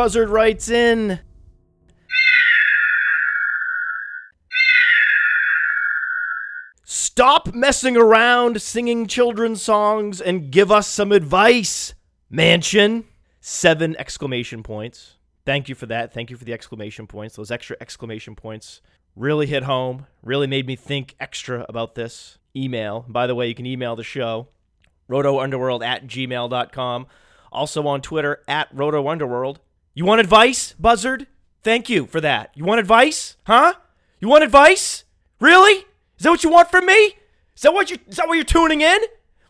Buzzard writes in. Stop messing around singing children's songs and give us some advice, Mansion. Seven exclamation points. Thank you for that. Thank you for the exclamation points. Those extra exclamation points really hit home, really made me think extra about this email. By the way, you can email the show, rotounderworld at gmail.com. Also on Twitter, at rotounderworld. You want advice, Buzzard? Thank you for that. You want advice? Huh? You want advice? Really? Is that what you want from me? Is that what you is that what you're tuning in?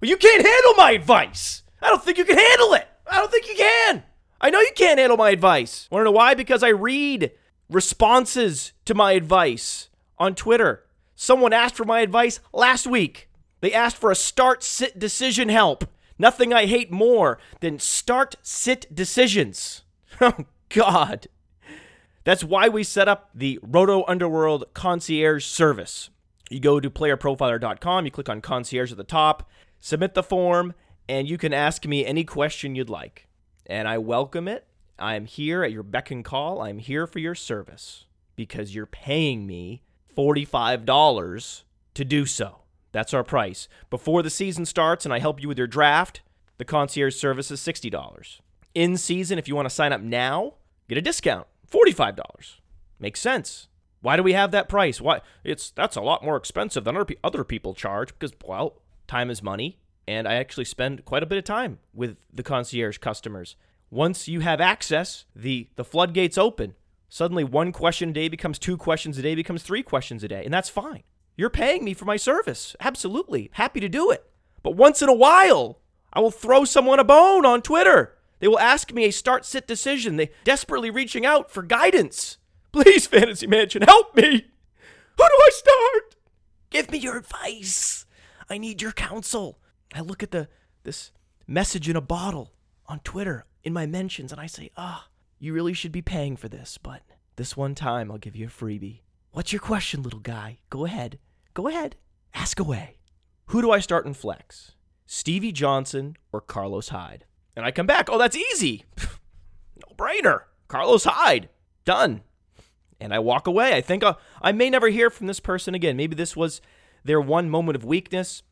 Well, you can't handle my advice. I don't think you can handle it. I don't think you can. I know you can't handle my advice. Want to know why? Because I read responses to my advice on Twitter. Someone asked for my advice last week. They asked for a start sit decision help. Nothing I hate more than start sit decisions. Oh, God. That's why we set up the Roto Underworld concierge service. You go to playerprofiler.com, you click on concierge at the top, submit the form, and you can ask me any question you'd like. And I welcome it. I am here at your beck and call. I'm here for your service because you're paying me $45 to do so. That's our price. Before the season starts and I help you with your draft, the concierge service is $60 in season, if you want to sign up now, get a discount, $45. Makes sense. Why do we have that price? Why it's that's a lot more expensive than other people charge because well, time is money and I actually spend quite a bit of time with the concierge customers. Once you have access, the the floodgates open. Suddenly one question a day becomes two questions a day becomes three questions a day, and that's fine. You're paying me for my service. Absolutely. Happy to do it. But once in a while, I will throw someone a bone on Twitter they will ask me a start sit decision. They desperately reaching out for guidance. Please, Fantasy Mansion, help me. Who do I start? Give me your advice. I need your counsel. I look at the this message in a bottle on Twitter in my mentions and I say, "Ah, oh, you really should be paying for this, but this one time I'll give you a freebie." What's your question, little guy? Go ahead. Go ahead. Ask away. Who do I start in flex? Stevie Johnson or Carlos Hyde? And I come back. Oh, that's easy. no brainer. Carlos Hyde. Done. And I walk away. I think I'll, uh, I may never hear from this person again. Maybe this was their one moment of weakness.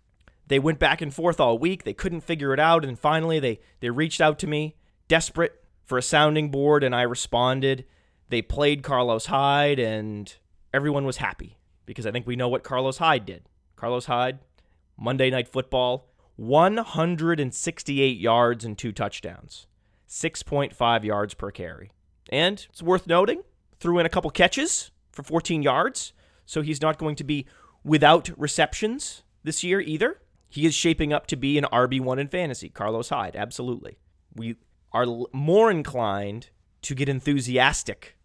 They went back and forth all week. They couldn't figure it out. And finally, they, they reached out to me, desperate for a sounding board. And I responded. They played Carlos Hyde, and everyone was happy because I think we know what Carlos Hyde did. Carlos Hyde, Monday Night Football, 168 yards and two touchdowns, 6.5 yards per carry. And it's worth noting, threw in a couple catches for 14 yards, so he's not going to be without receptions this year either. He is shaping up to be an RB1 in fantasy, Carlos Hyde, absolutely. We are more inclined to get enthusiastic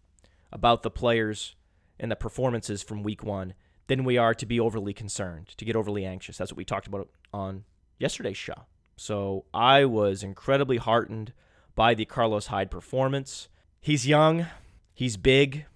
about the players and the performances from week one than we are to be overly concerned, to get overly anxious. That's what we talked about on yesterday's show. So I was incredibly heartened by the Carlos Hyde performance. He's young, he's big,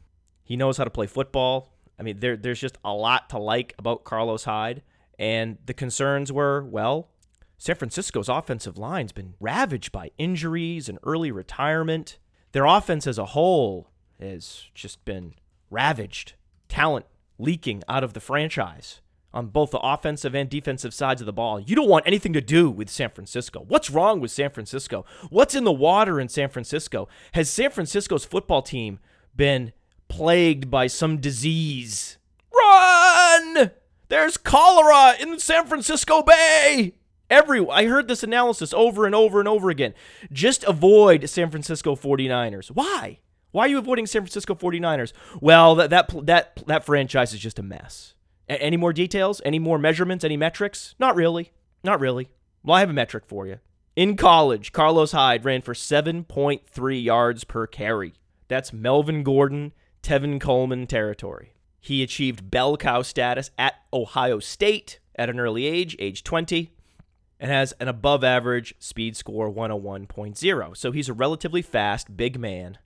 he knows how to play football. I mean, there, there's just a lot to like about Carlos Hyde. And the concerns were, well, San Francisco's offensive line's been ravaged by injuries and early retirement. Their offense as a whole has just been ravaged. Talent leaking out of the franchise on both the offensive and defensive sides of the ball. You don't want anything to do with San Francisco. What's wrong with San Francisco? What's in the water in San Francisco? Has San Francisco's football team been plagued by some disease? Run! There's cholera in San Francisco Bay. Every I heard this analysis over and over and over again. Just avoid San Francisco 49ers. Why? Why are you avoiding San Francisco 49ers? Well, that that that that franchise is just a mess. A- any more details? Any more measurements? Any metrics? Not really. Not really. Well, I have a metric for you. In college, Carlos Hyde ran for 7.3 yards per carry. That's Melvin Gordon, Tevin Coleman territory. He achieved bell cow status at Ohio State at an early age, age 20, and has an above average speed score 101.0. So he's a relatively fast, big man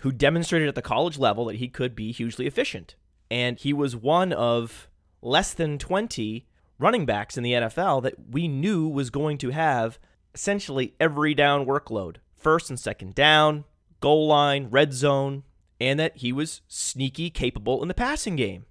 who demonstrated at the college level that he could be hugely efficient. And he was one of less than 20 running backs in the NFL that we knew was going to have essentially every down workload first and second down, goal line, red zone, and that he was sneaky capable in the passing game.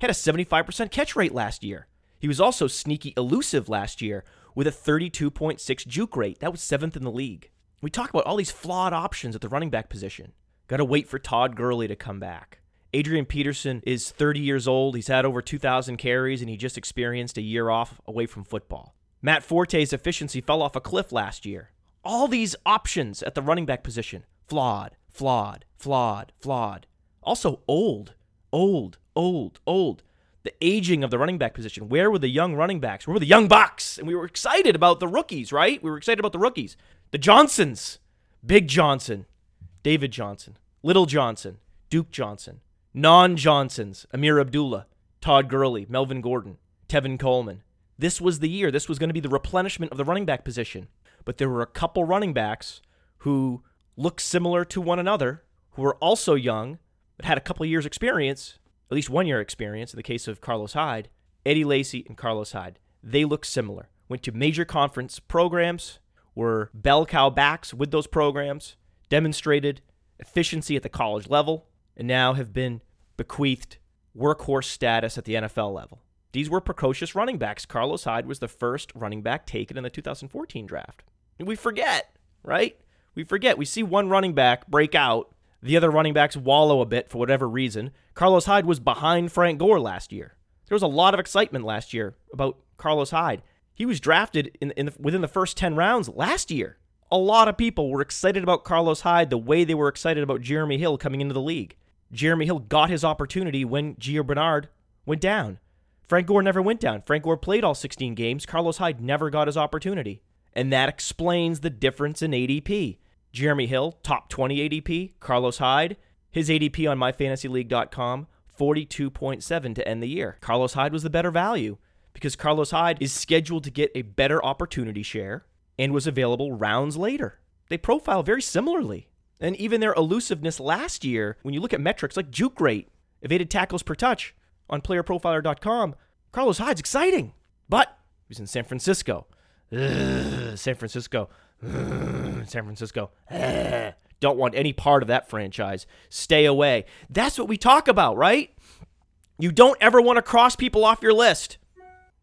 Had a 75% catch rate last year. He was also sneaky elusive last year with a 32.6 juke rate. That was seventh in the league. We talk about all these flawed options at the running back position. Got to wait for Todd Gurley to come back. Adrian Peterson is 30 years old. He's had over 2,000 carries, and he just experienced a year off away from football. Matt Forte's efficiency fell off a cliff last year. All these options at the running back position flawed, flawed, flawed, flawed. Also old, old, old, old. The aging of the running back position. Where were the young running backs? Where were the young bucks? And we were excited about the rookies, right? We were excited about the rookies. The Johnsons, Big Johnson, David Johnson, Little Johnson, Duke Johnson, non Johnsons, Ameer Abdullah, Todd Gurley, Melvin Gordon, Tevin Coleman. This was the year. This was going to be the replenishment of the running back position. But there were a couple running backs who looked similar to one another, who were also young, but had a couple years' experience, at least one year experience in the case of Carlos Hyde, Eddie Lacy and Carlos Hyde. They look similar. Went to major conference programs, were bell cow backs with those programs, demonstrated efficiency at the college level, and now have been bequeathed workhorse status at the NFL level. These were precocious running backs. Carlos Hyde was the first running back taken in the 2014 draft. And we forget, right? We forget. We see one running back break out, the other running backs wallow a bit for whatever reason. Carlos Hyde was behind Frank Gore last year. There was a lot of excitement last year about Carlos Hyde. He was drafted in, in the, within the first 10 rounds last year. A lot of people were excited about Carlos Hyde the way they were excited about Jeremy Hill coming into the league. Jeremy Hill got his opportunity when Gio Bernard went down. Frank Gore never went down. Frank Gore played all 16 games. Carlos Hyde never got his opportunity. And that explains the difference in ADP. Jeremy Hill, top 20 ADP. Carlos Hyde, his ADP on myfantasyleague.com, 42.7 to end the year. Carlos Hyde was the better value because Carlos Hyde is scheduled to get a better opportunity share and was available rounds later. They profile very similarly. And even their elusiveness last year, when you look at metrics like juke rate, evaded tackles per touch on playerprofiler.com, Carlos Hyde's exciting. But he's in San Francisco. Ugh, San Francisco. San Francisco. Don't want any part of that franchise. Stay away. That's what we talk about, right? You don't ever want to cross people off your list,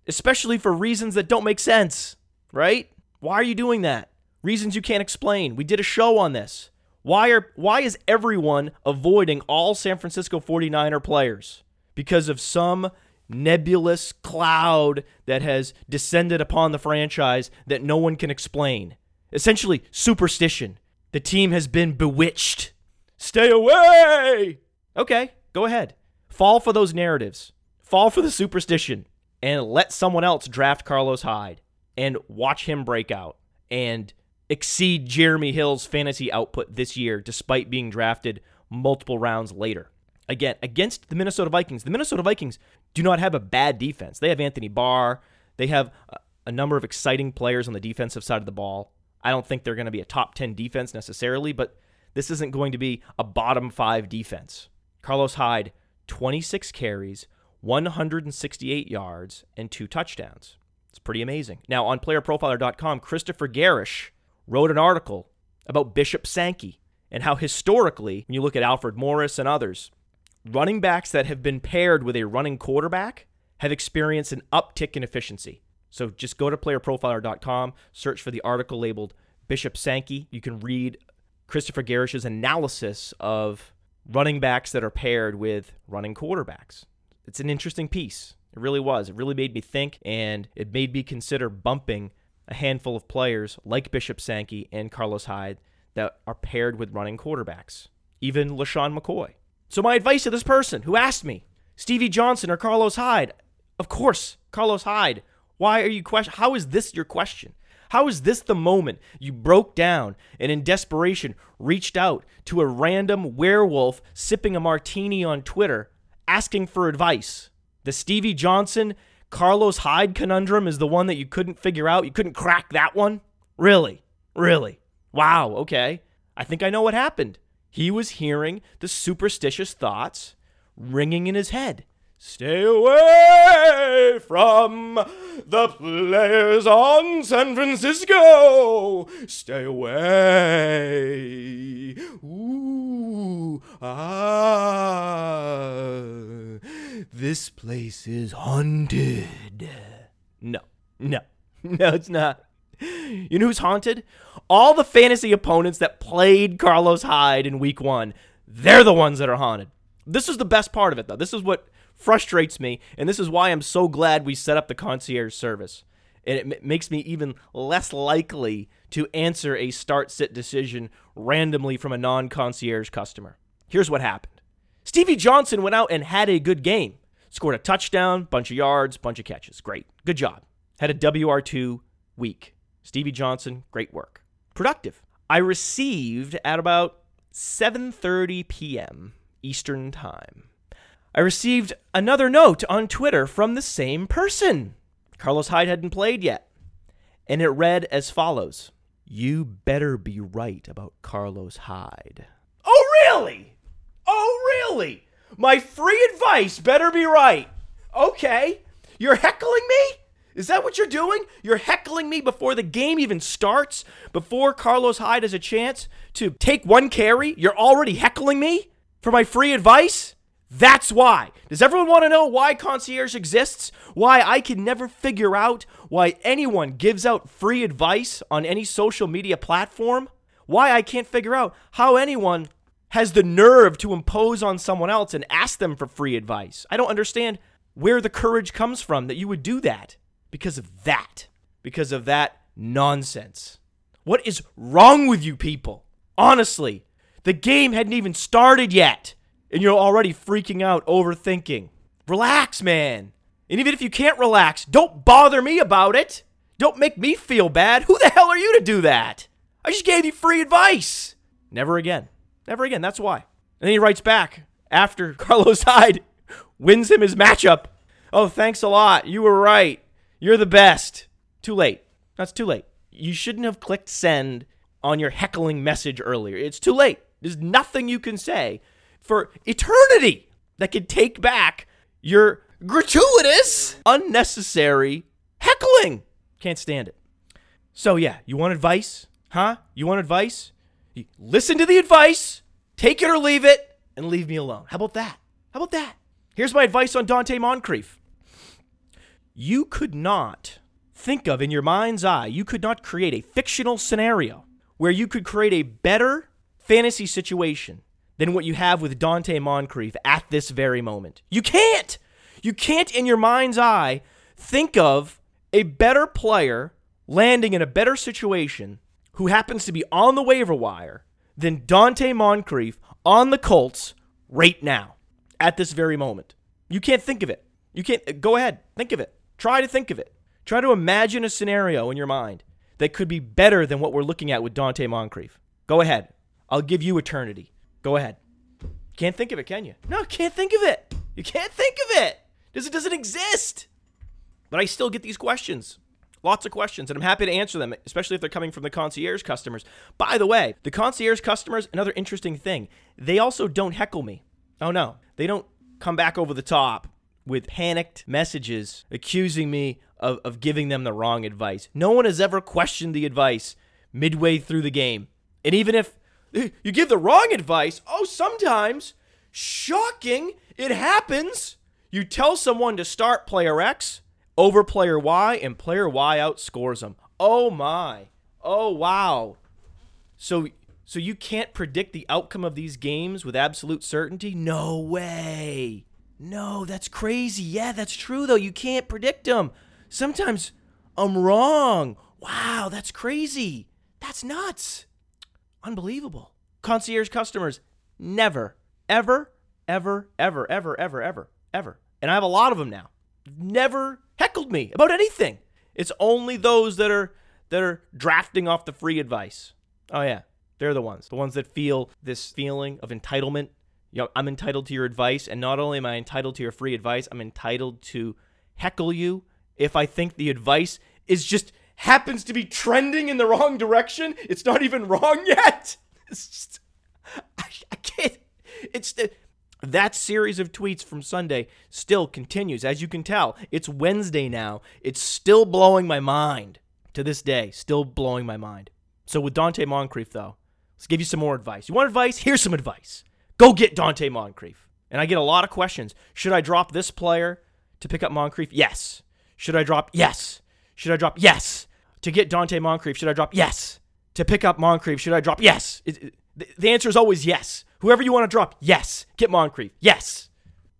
especially for reasons that don't make sense, right? Why are you doing that? Reasons you can't explain. We did a show on this. Why are why is everyone avoiding all San Francisco 49er players? Because of some nebulous cloud that has descended upon the franchise that no one can explain. Essentially, superstition. The team has been bewitched. Stay away. Okay, go ahead. Fall for those narratives. Fall for the superstition and let someone else draft Carlos Hyde and watch him break out and exceed Jeremy Hill's fantasy output this year, despite being drafted multiple rounds later. Again, against the Minnesota Vikings, the Minnesota Vikings do not have a bad defense. They have Anthony Barr, they have a number of exciting players on the defensive side of the ball. I don't think they're going to be a top 10 defense necessarily, but this isn't going to be a bottom five defense. Carlos Hyde, 26 carries, 168 yards, and two touchdowns. It's pretty amazing. Now, on playerprofiler.com, Christopher Garish wrote an article about Bishop Sankey and how historically, when you look at Alfred Morris and others, running backs that have been paired with a running quarterback have experienced an uptick in efficiency. So just go to playerprofiler.com, search for the article labeled Bishop Sankey. You can read Christopher Garish's analysis of running backs that are paired with running quarterbacks. It's an interesting piece. It really was. It really made me think and it made me consider bumping a handful of players like Bishop Sankey and Carlos Hyde that are paired with running quarterbacks, even LeSean McCoy. So, my advice to this person who asked me, Stevie Johnson or Carlos Hyde, of course, Carlos Hyde. Why are you question? How is this your question? How is this the moment you broke down and in desperation reached out to a random werewolf sipping a martini on Twitter asking for advice? The Stevie Johnson Carlos Hyde conundrum is the one that you couldn't figure out? You couldn't crack that one? Really? Really? Wow, okay. I think I know what happened. He was hearing the superstitious thoughts, ringing in his head. Stay away from the players on San Francisco. Stay away. Ooh, ah. This place is haunted. No, no, no, it's not. You know who's haunted? All the fantasy opponents that played Carlos Hyde in week one. They're the ones that are haunted. This is the best part of it, though. This is what frustrates me, and this is why I'm so glad we set up the concierge service. And it m- makes me even less likely to answer a start sit decision randomly from a non concierge customer. Here's what happened Stevie Johnson went out and had a good game. Scored a touchdown, bunch of yards, bunch of catches. Great. Good job. Had a WR2 week. Stevie Johnson, great work. Productive. I received at about 7:30 p.m. Eastern Time I received another note on Twitter from the same person. Carlos Hyde hadn't played yet. And it read as follows You better be right about Carlos Hyde. Oh, really? Oh, really? My free advice better be right. Okay. You're heckling me? Is that what you're doing? You're heckling me before the game even starts? Before Carlos Hyde has a chance to take one carry? You're already heckling me for my free advice? That's why. Does everyone want to know why concierge exists? Why I can never figure out why anyone gives out free advice on any social media platform? Why I can't figure out how anyone has the nerve to impose on someone else and ask them for free advice. I don't understand where the courage comes from that you would do that because of that. Because of that nonsense. What is wrong with you people? Honestly, the game hadn't even started yet and you're already freaking out, overthinking. Relax, man. And even if you can't relax, don't bother me about it. Don't make me feel bad. Who the hell are you to do that? I just gave you free advice. Never again. Never again. That's why. And then he writes back after Carlos Hyde wins him his matchup. Oh, thanks a lot. You were right. You're the best. Too late. That's too late. You shouldn't have clicked send on your heckling message earlier. It's too late. There's nothing you can say for eternity that could take back your gratuitous, unnecessary heckling. Can't stand it. So, yeah, you want advice? Huh? You want advice? Listen to the advice, take it or leave it, and leave me alone. How about that? How about that? Here's my advice on Donte Moncrief. You could not think of in your mind's eye, you could not create a fictional scenario where you could create a better fantasy situation than what you have with Donte Moncrief at this very moment. You can't. You can't, in your mind's eye, think of a better player landing in a better situation who happens to be on the waiver wire than Donte Moncrief on the Colts right now, at this very moment. You can't think of it. You can't. Uh, go ahead. Think of it. Try to think of it. Try to imagine a scenario in your mind that could be better than what we're looking at with Donte Moncrief. Go ahead. I'll give you eternity. Go ahead. Can't think of it, can you? No, can't think of it. You can't think of it. Because it doesn't exist. But I still get these questions. Lots of questions, and I'm happy to answer them, especially if they're coming from the concierge customers. By the way, the concierge customers, another interesting thing, they also don't heckle me. Oh no, they don't come back over the top with panicked messages accusing me of, of giving them the wrong advice. No one has ever questioned the advice midway through the game. And even if you give the wrong advice. Oh, sometimes. Shocking. It happens. You tell someone to start player X over player Y, and player Y outscores them. Oh my. Oh wow. So so you can't predict the outcome of these games with absolute certainty? No way. No, that's crazy. Yeah, that's true though. You can't predict them. Sometimes I'm wrong. Wow, that's crazy. That's nuts. Unbelievable. Concierge customers never, ever, ever, ever, ever, ever, ever, ever. And I have a lot of them now. Never heckled me about anything. It's only those that are that are drafting off the free advice. Oh yeah, they're the ones. The ones that feel this feeling of entitlement. You know, I'm entitled to your advice, and not only am I entitled to your free advice, I'm entitled to heckle you if I think the advice is just happens to be trending in the wrong direction. It's not even wrong yet. It's just, I, I can't. It's the, That series of tweets from Sunday still continues. As you can tell, it's Wednesday now. It's still blowing my mind to this day, still blowing my mind. So with Donte Moncrief, though, let's give you some more advice. You want advice? Here's some advice. Go get Donte Moncrief. And I get a lot of questions. Should I drop this player to pick up Moncrief? Yes. Should I drop? Yes. Should I drop? Yes. To get Donte Moncrief, should I drop? Yes. To pick up Moncrief, should I drop? Yes. It, it, the answer is always yes. Whoever you want to drop, yes. Get Moncrief. Yes.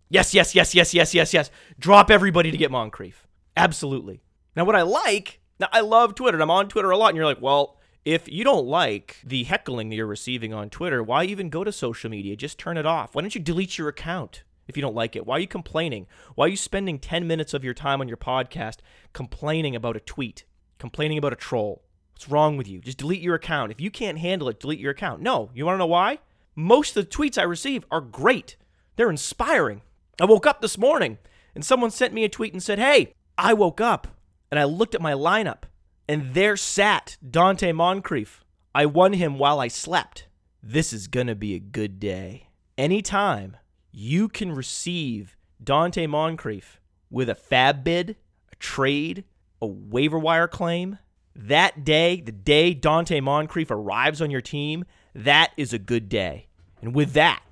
Yes, yes, yes, yes, yes, yes, yes. Drop everybody to get Moncrief. Absolutely. Now, what I like, now I love Twitter, I'm on Twitter a lot, and you're like, well, if you don't like the heckling that you're receiving on Twitter, why even go to social media? Just turn it off. Why don't you delete your account if you don't like it? Why are you complaining? Why are you spending 10 minutes of your time on your podcast complaining about a tweet, complaining about a troll? What's wrong with you? Just delete your account. If you can't handle it, delete your account. No. You want to know why? Most of the tweets I receive are great, they're inspiring. I woke up this morning and someone sent me a tweet and said, Hey, I woke up and I looked at my lineup and there sat Donte Moncrief. I won him while I slept. This is going to be a good day. Anytime you can receive Donte Moncrief with a FAAB bid, a trade, a waiver wire claim, that day, the day Donte Moncrief arrives on your team, that is a good day. And with that,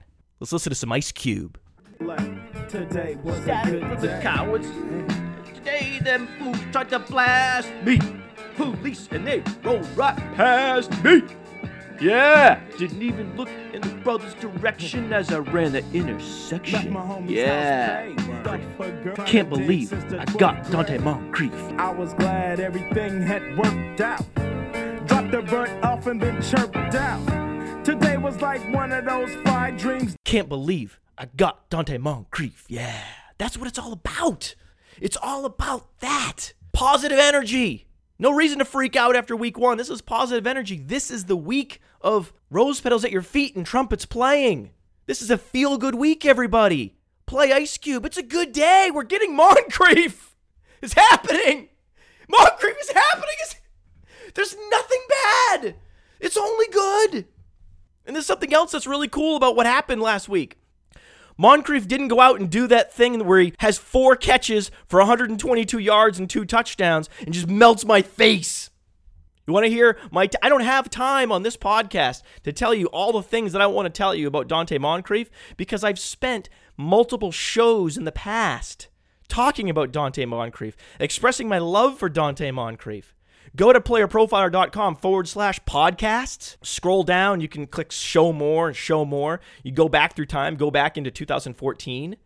let's listen to some Ice Cube. Today was a good day. cowards. Today them fools tried to blast me. Police and they rolled right past me. Yeah, didn't even look in the brother's direction as I ran the intersection. Yeah, can't believe I got Donte Moncrief. I was glad everything had worked out. Dropped the burnt off and then chirped out. Today was like one of those five dreams. Can't believe I got Donte Moncrief. Yeah, that's what it's all about. It's all about that positive energy. No reason to freak out after week one. This is positive energy. This is the week of rose petals at your feet and trumpets playing. This is a feel good week, everybody. Play Ice Cube. It's a good day. We're getting Moncrief. It's happening. Moncrief is happening. It's, there's nothing bad. It's only good. And there's something else that's really cool about what happened last week. Moncrief didn't go out and do that thing where he has four catches for 122 yards and two touchdowns and just melts my face. You want to hear my? T- I don't have time on this podcast to tell you all the things that I want to tell you about Donte Moncrief because I've spent multiple shows in the past talking about Donte Moncrief, expressing my love for Donte Moncrief. Go to playerprofiler.com forward slash podcasts. Scroll down. You can click show more and show more. You go back through time, go back into 2014,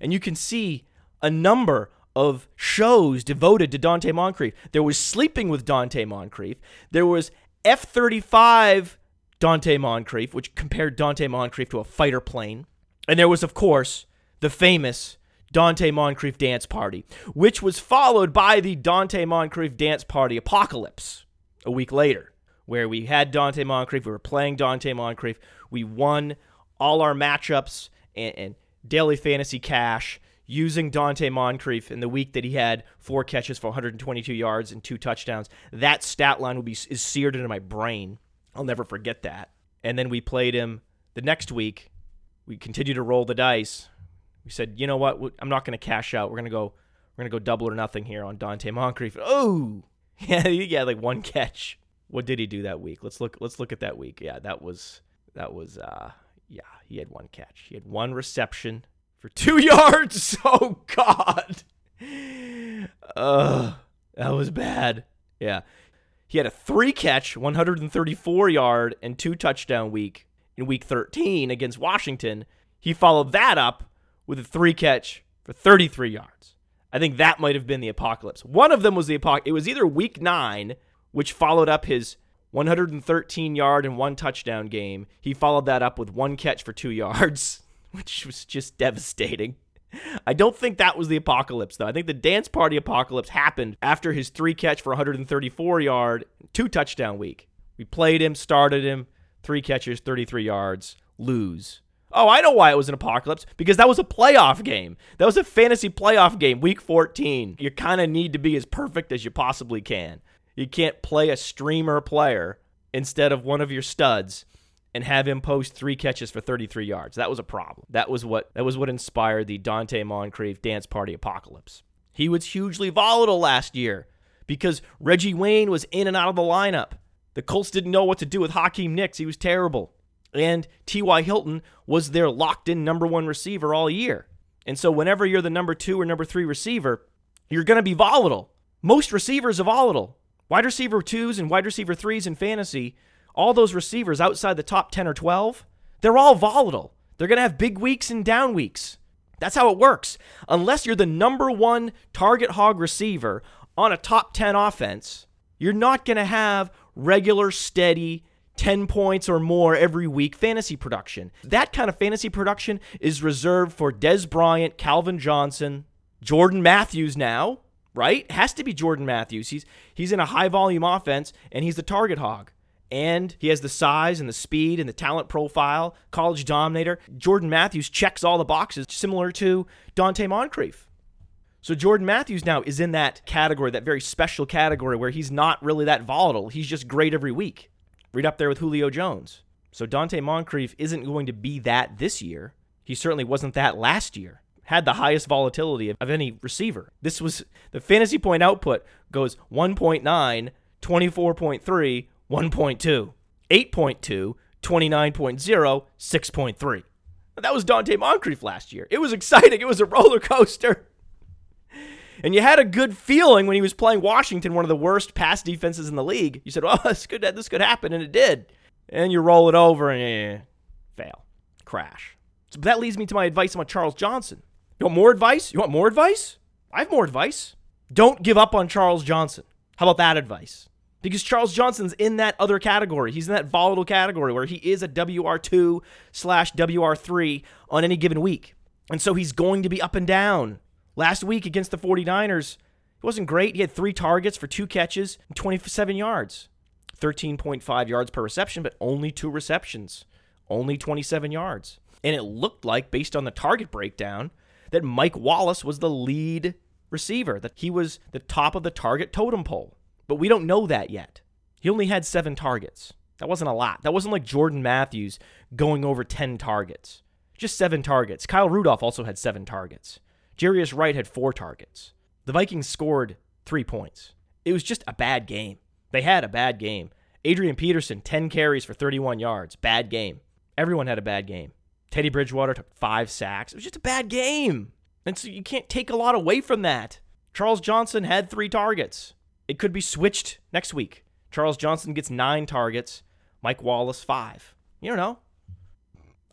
and you can see a number of shows devoted to Donte Moncrief. There was Sleeping with Donte Moncrief. There was F 35 Donte Moncrief, which compared Donte Moncrief to a fighter plane. And there was, of course, the famous Donte Moncrief Dance Party, which was followed by the Donte Moncrief Dance Party Apocalypse a week later, where we had Donte Moncrief, we were playing Donte Moncrief, we won all our matchups and, and daily fantasy cash using Donte Moncrief in the week that he had four catches for 122 yards and two touchdowns. That stat line will be is seared into my brain. I'll never forget that. And then we played him the next week. We continued to roll the dice. We said, you know what? I'm not going to cash out. We're going to go. We're going to go double or nothing here on Donte Moncrief. Oh, yeah, he had like one catch. What did he do that week? Let's look. Let's look at that week. Yeah, that was that was. uh Yeah, he had one catch. He had one reception for two yards. Oh God. That was bad. Yeah. He had a three catch, 134 yard, and two touchdown week in week 13 against Washington. He followed that up with a three catch for 33 yards. I think that might have been the apocalypse. One of them was the apocalypse. It was either week nine, which followed up his 113 yard and one touchdown game. He followed that up with one catch for two yards, which was just devastating. I don't think that was the apocalypse, though. I think the dance party apocalypse happened after his three catch for 134 yard, two touchdown week. We played him, started him, three catches, 33 yards, lose. Oh, I know why it was an apocalypse because that was a playoff game. That was a fantasy playoff game, week 14. You kind of need to be as perfect as you possibly can. You can't play a streamer player instead of one of your studs and have him post three catches for 33 yards. That was a problem. That was what that was what inspired the Donte Moncrief dance party apocalypse. He was hugely volatile last year because Reggie Wayne was in and out of the lineup. The Colts didn't know what to do with Hakeem Nicks. He was terrible. And T.Y. Hilton was their locked in number one receiver all year. And so whenever you're the number two or number three receiver, you're going to be volatile. Most receivers are volatile. Wide receiver twos and wide receiver threes in fantasy, all those receivers outside the top 10 or 12, they're all volatile. They're going to have big weeks and down weeks. That's how it works. Unless you're the number one target hog receiver on a top 10 offense, you're not going to have regular, steady, 10 points or more every week fantasy production. That kind of fantasy production is reserved for Dez Bryant, Calvin Johnson, Jordan Matthews now, right? Has to be Jordan Matthews. He's he's in a high volume offense and he's the target hog. And he has the size and the speed and the talent profile, college dominator. Jordan Matthews checks all the boxes similar to Donte Moncrief. So Jordan Matthews now is in that category, that very special category where he's not really that volatile. He's just great every week. Right up there with Julio Jones. So Donte Moncrief isn't going to be that this year. He certainly wasn't that last year. Had the highest volatility of, of any receiver. This was the fantasy point output goes 1.9, 24.3, 1.2, 8.2, 29.0, 6.3. That was Donte Moncrief last year. It was exciting. It was a roller coaster. And you had a good feeling when he was playing Washington, one of the worst pass defenses in the league. You said, "Well, this could this could happen," and it did. And you roll it over and eh, fail, crash. So that leads me to my advice on Charles Johnson. You want more advice? You want more advice? I have more advice. Don't give up on Charles Johnson. How about that advice? Because Charles Johnson's in that other category. He's in that volatile category where he is a WR2 slash WR3 on any given week. And so he's going to be up and down. Last week against the 49ers, it wasn't great. He had three targets for two catches and 27 yards. 13.5 yards per reception, but only two receptions, only 27 yards. And it looked like, based on the target breakdown, that Mike Wallace was the lead receiver, that he was the top of the target totem pole. But we don't know that yet. He only had seven targets. That wasn't a lot. That wasn't like Jordan Matthews going over 10 targets. Just seven targets. Kyle Rudolph also had seven targets. Jarius Wright had four targets. The Vikings scored three points. It was just a bad game. They had a bad game. Adrian Peterson, 10 carries for 31 yards. Bad game. Everyone had a bad game. Teddy Bridgewater took five sacks. It was just a bad game. And so you can't take a lot away from that. Charles Johnson had three targets. It could be switched next week. Charles Johnson gets nine targets, Mike Wallace five. You don't know.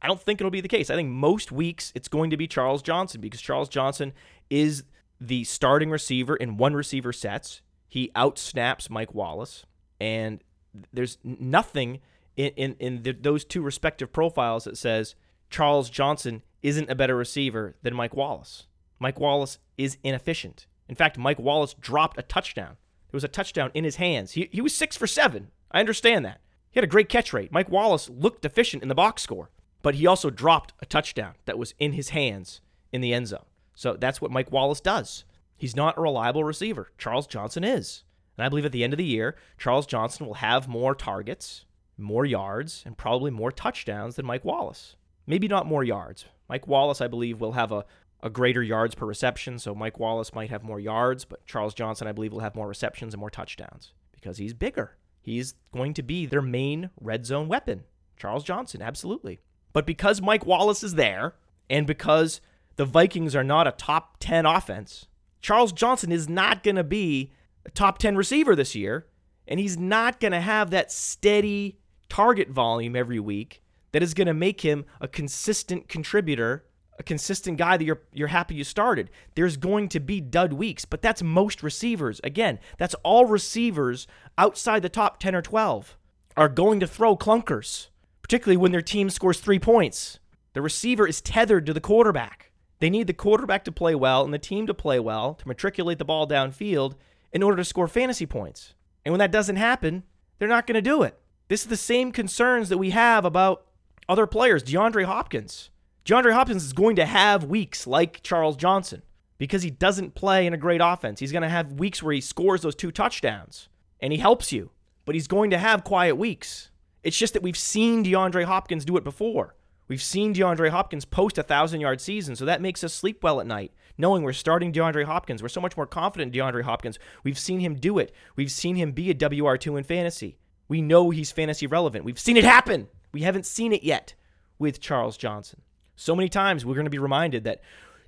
I don't think it'll be the case. I think most weeks it's going to be Charles Johnson because Charles Johnson is the starting receiver in one receiver sets. He outsnaps Mike Wallace, and there's nothing in in, in the, those two respective profiles that says Charles Johnson isn't a better receiver than Mike Wallace. Mike Wallace is inefficient. In fact, Mike Wallace dropped a touchdown. There was a touchdown in his hands. He, he was six for seven. I understand that. He had a great catch rate. Mike Wallace looked efficient in the box score but he also dropped a touchdown that was in his hands in the end zone. So that's what Mike Wallace does. He's not a reliable receiver. Charles Johnson is. And I believe at the end of the year, Charles Johnson will have more targets, more yards, and probably more touchdowns than Mike Wallace. Maybe not more yards. Mike Wallace, I believe, will have a, a greater yards per reception. So Mike Wallace might have more yards, but Charles Johnson, I believe, will have more receptions and more touchdowns because he's bigger. He's going to be their main red zone weapon. Charles Johnson, absolutely. But because Mike Wallace is there, and because the Vikings are not a top 10 offense, Charles Johnson is not going to be a top 10 receiver this year, and he's not going to have that steady target volume every week that is going to make him a consistent contributor, a consistent guy that you're you're happy you started. There's going to be dud weeks, but that's most receivers. Again, that's all receivers outside the top 10 or 12 are going to throw clunkers particularly when their team scores three points. The receiver is tethered to the quarterback. They need the quarterback to play well and the team to play well to matriculate the ball downfield in order to score fantasy points. And when that doesn't happen, they're not going to do it. This is the same concerns that we have about other players. DeAndre Hopkins. DeAndre Hopkins is going to have weeks like Charles Johnson because he doesn't play in a great offense. He's going to have weeks where he scores those two touchdowns and he helps you, but he's going to have quiet weeks. It's just that we've seen DeAndre Hopkins do it before. We've seen DeAndre Hopkins post a thousand yard season, so that makes us sleep well at night, knowing we're starting DeAndre Hopkins. We're so much more confident in DeAndre Hopkins. We've seen him do it. We've seen him be a WR2 in fantasy. We know he's fantasy relevant. We've seen it happen. We haven't seen it yet with Charles Johnson. So many times we're going to be reminded that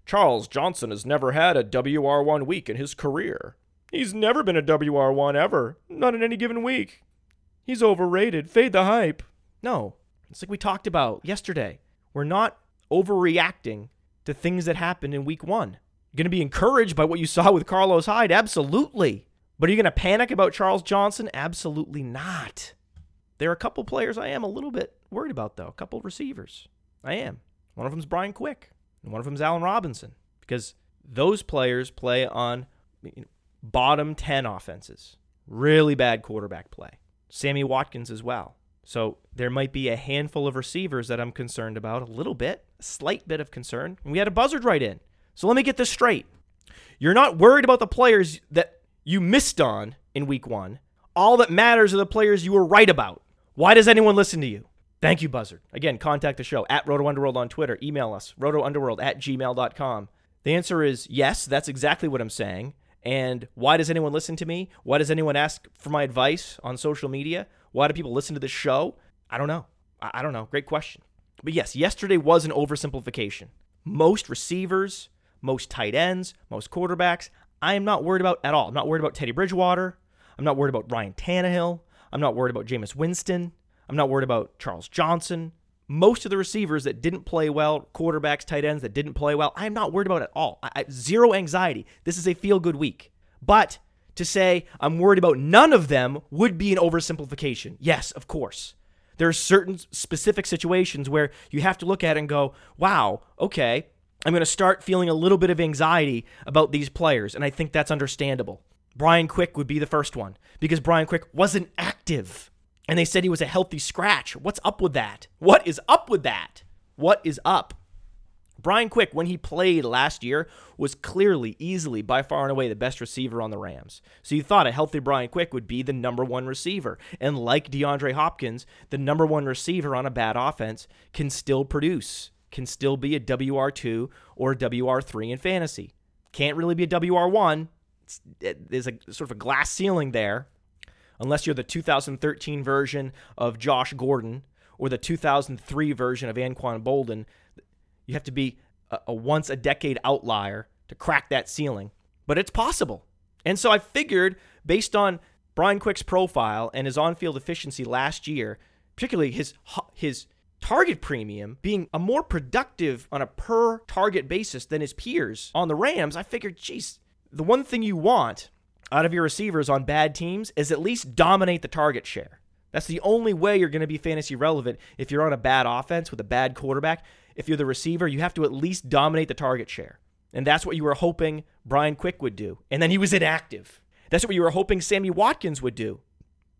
Charles Johnson has never had a WR1 week in his career. He's never been a WR1 ever, not in any given week. He's overrated. Fade the hype. No, it's like we talked about yesterday. We're not overreacting to things that happened in week one. You're going to be encouraged by what you saw with Carlos Hyde? Absolutely. But are you going to panic about Charles Johnson? Absolutely not. There are a couple players I am a little bit worried about, though. A couple receivers. I am. One of them's Brian Quick, and one of them's Allen Robinson, because those players play on bottom 10 offenses. Really bad quarterback play. Sammy Watkins as well. So there might be a handful of receivers that I'm concerned about, a little bit, a slight bit of concern. And we had a buzzard right in. So let me get this straight. You're not worried about the players that you missed on in week one. All that matters are the players you were right about. Why does anyone listen to you? Thank you, Buzzard. Again, contact the show at Roto Underworld on Twitter. Email us, rotounderworld at gmail.com. The answer is yes, that's exactly what I'm saying. And why does anyone listen to me? Why does anyone ask for my advice on social media? Why do people listen to this show? I don't know. I don't know. Great question. But yes, yesterday was an oversimplification. Most receivers, most tight ends, most quarterbacks, I am not worried about at all. I'm not worried about Teddy Bridgewater. I'm not worried about Ryan Tannehill. I'm not worried about Jameis Winston. I'm not worried about Charles Johnson. Most of the receivers that didn't play well, quarterbacks, tight ends that didn't play well, I am not worried about at all. I, I, zero anxiety. This is a feel good week. But to say I'm worried about none of them would be an oversimplification. Yes, of course. There are certain specific situations where you have to look at it and go, wow, okay, I'm going to start feeling a little bit of anxiety about these players. And I think that's understandable. Brian Quick would be the first one because Brian Quick wasn't active and they said he was a healthy scratch. What's up with that? What is up with that? What is up? Brian Quick, when he played last year, was clearly, easily, by far and away the best receiver on the Rams. So you thought a healthy Brian Quick would be the number one receiver. And like DeAndre Hopkins, the number one receiver on a bad offense can still produce, can still be a WR2 or a WR3 in fantasy. Can't really be a WR1. there's a sort of a glass ceiling there unless you're the 2013 version of Josh Gordon or the 2003 version of Anquan Boldin. You have to be a, a once a decade outlier to crack that ceiling, but it's possible. And so I figured, based on Brian Quick's profile and his on-field efficiency last year, particularly his his target premium being a more productive on a per target basis than his peers on the Rams, I figured, geez, the one thing you want out of your receivers on bad teams is at least dominate the target share. That's the only way you're going to be fantasy relevant if you're on a bad offense with a bad quarterback. If you're the receiver, you have to at least dominate the target share. And that's what you were hoping Brian Quick would do. And then he was inactive. That's what you were hoping Sammy Watkins would do.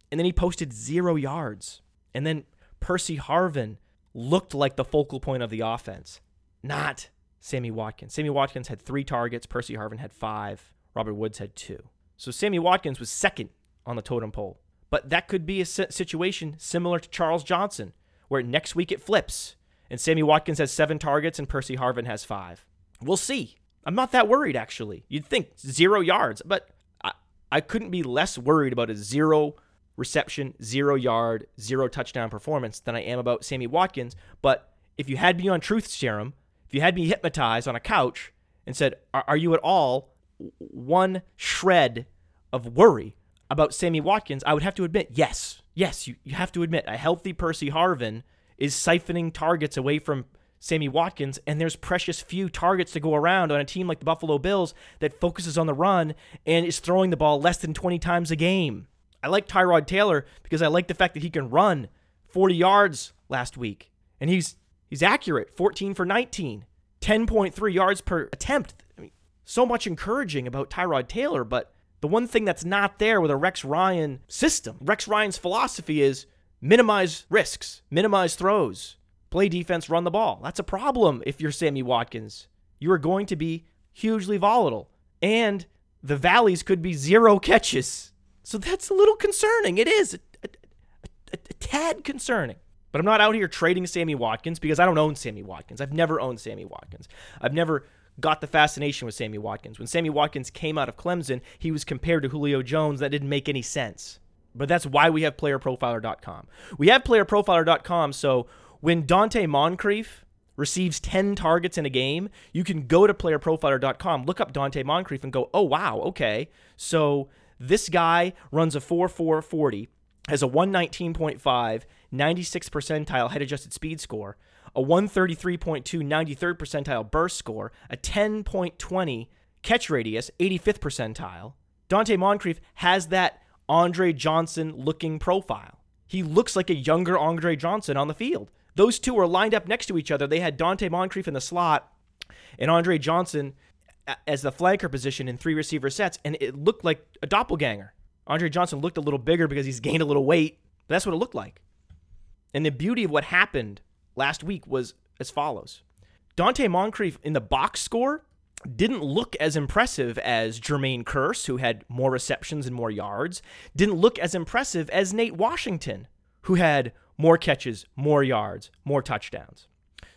And then he posted zero yards. And then Percy Harvin looked like the focal point of the offense, not Sammy Watkins. Sammy Watkins had three targets, Percy Harvin had five, Robert Woods had two. So Sammy Watkins was second on the totem pole. But that could be a situation similar to Charles Johnson, where next week it flips and Sammy Watkins has seven targets and Percy Harvin has five. We'll see. I'm not that worried, actually. You'd think zero yards, but I, I couldn't be less worried about a zero reception, zero yard, zero touchdown performance than I am about Sammy Watkins. But if you had me on truth serum, if you had me hypnotized on a couch and said, Are, are you at all one shred of worry about Sammy Watkins, I would have to admit, yes, yes, you, you have to admit, a healthy Percy Harvin is siphoning targets away from Sammy Watkins, and there's precious few targets to go around on a team like the Buffalo Bills that focuses on the run and is throwing the ball less than 20 times a game. I like Tyrod Taylor because I like the fact that he can run 40 yards last week, and he's he's accurate, 14 for 19, 10.3 yards per attempt. So much encouraging about Tyrod Taylor, but the one thing that's not there with a Rex Ryan system, Rex Ryan's philosophy is minimize risks, minimize throws, play defense, run the ball. That's a problem if you're Sammy Watkins. You are going to be hugely volatile, and the valleys could be zero catches. So that's a little concerning. It is. A, a, a tad concerning. But I'm not out here trading Sammy Watkins because I don't own Sammy Watkins. I've never owned Sammy Watkins. I've never got the fascination with Sammy Watkins. When Sammy Watkins came out of Clemson, he was compared to Julio Jones. That didn't make any sense. But that's why we have playerprofiler.com. We have playerprofiler.com so when Donte Moncrief receives 10 targets in a game, you can go to playerprofiler.com, look up Donte Moncrief and go, "Oh wow, okay. So this guy runs a 4 40, has a 119.5, 96 percentile head adjusted speed score, a 133.2 93rd percentile burst score, a 10.20 catch radius, 85th percentile. Donte Moncrief has that Andre Johnson looking profile. He looks like a younger Andre Johnson on the field. Those two are lined up next to each other. They had Donte Moncrief in the slot and Andre Johnson as the flanker position in three receiver sets, and it looked like a doppelganger. Andre Johnson looked a little bigger because he's gained a little weight, that's what it looked like. And the beauty of what happened last week was as follows Donte Moncrief in the box score didn't look as impressive as Jermaine Kearse, who had more receptions and more yards, didn't look as impressive as Nate Washington, who had more catches, more yards, more touchdowns.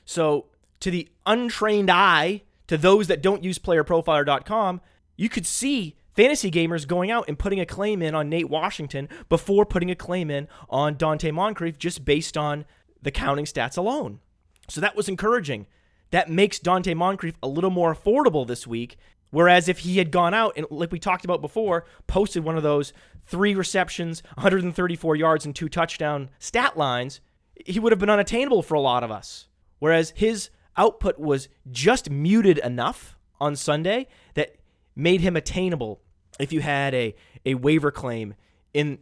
So, to the untrained eye, to those that don't use playerprofiler.com, you could see fantasy gamers going out and putting a claim in on Nate Washington before putting a claim in on Donte Moncrief just based on the counting stats alone. So that was encouraging. That makes Donte Moncrief a little more affordable this week. Whereas if he had gone out and, like we talked about before, posted one of those three receptions, 134 yards, and two touchdown stat lines, he would have been unattainable for a lot of us. Whereas his output was just muted enough on Sunday that made him attainable if you had a, a waiver claim in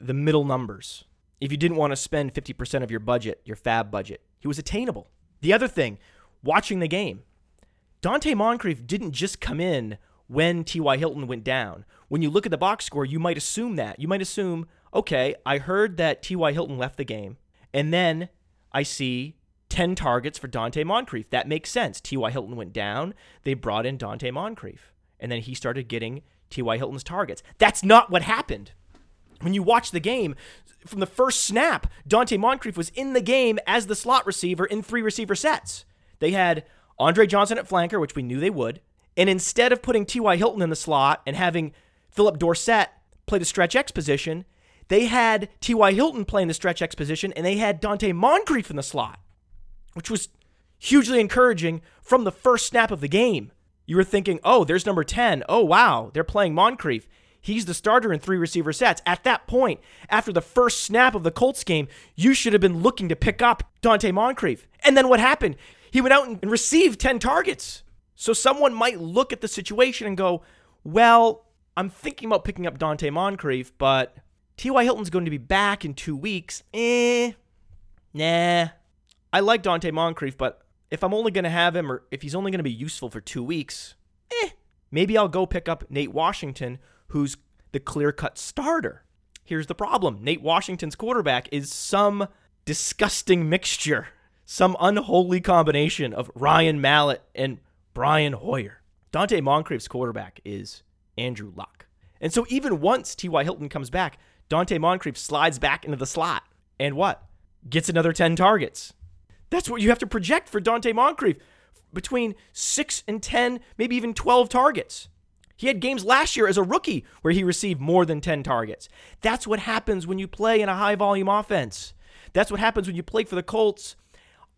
the middle numbers. If you didn't want to spend 50% of your budget, your FAAB budget, he was attainable. The other thing, watching the game, Donte Moncrief didn't just come in when T.Y. Hilton went down. When you look at the box score, you might assume that. You might assume, okay, I heard that T.Y. Hilton left the game, and then I see 10 targets for Donte Moncrief. That makes sense. T.Y. Hilton went down. They brought in Donte Moncrief. And then he started getting T.Y. Hilton's targets. That's not what happened. When you watch the game, from the first snap, Donte Moncrief was in the game as the slot receiver in three receiver sets. They had Andre Johnson at flanker, which we knew they would. And instead of putting T.Y. Hilton in the slot and having Phillip Dorsett play the stretch X position, they had T.Y. Hilton playing the stretch X position and they had Donte Moncrief in the slot, which was hugely encouraging from the first snap of the game. You were thinking, oh, there's number 10. Oh, wow, they're playing Moncrief. He's the starter in three receiver sets. At that point, after the first snap of the Colts game, you should have been looking to pick up Donte Moncrief. And then what happened? He went out and received 10 targets. So someone might look at the situation and go, well, I'm thinking about picking up Donte Moncrief, but T.Y. Hilton's going to be back in two weeks. Eh, nah. I like Donte Moncrief, but if I'm only going to have him or if he's only going to be useful for two weeks, eh, maybe I'll go pick up Nate Washington, who's the clear cut starter. Here's the problem Nate Washington's quarterback is some disgusting mixture, some unholy combination of Ryan Mallett and Brian Hoyer. Donte Moncrief's quarterback is Andrew Luck. And so even once T.Y. Hilton comes back, Donte Moncrief slides back into the slot and what? Gets another 10 targets. That's what you have to project for Donte Moncrief between 6 and 10, maybe even 12 targets. He had games last year as a rookie where he received more than 10 targets. That's what happens when you play in a high volume offense. That's what happens when you play for the Colts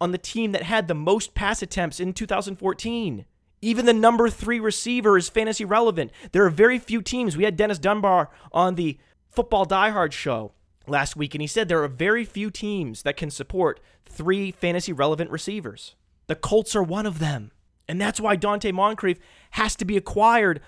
on the team that had the most pass attempts in 2014. Even the number three receiver is fantasy relevant. There are very few teams. We had Dennis Dunbar on the Football Diehard show last week, and he said there are very few teams that can support three fantasy relevant receivers. The Colts are one of them. And that's why Donte Moncrief has to be acquired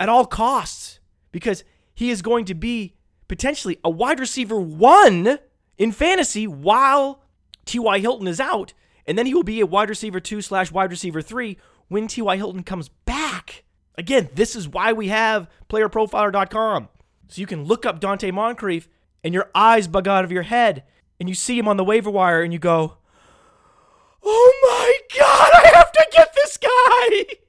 at all costs because he is going to be potentially a wide receiver one in fantasy while T.Y. Hilton is out. And then he will be a wide receiver two slash wide receiver three when T.Y. Hilton comes back. Again, this is why we have playerprofiler.com. So you can look up Donte Moncrief and your eyes bug out of your head and you see him on the waiver wire and you go, Oh my God, I have to get this guy.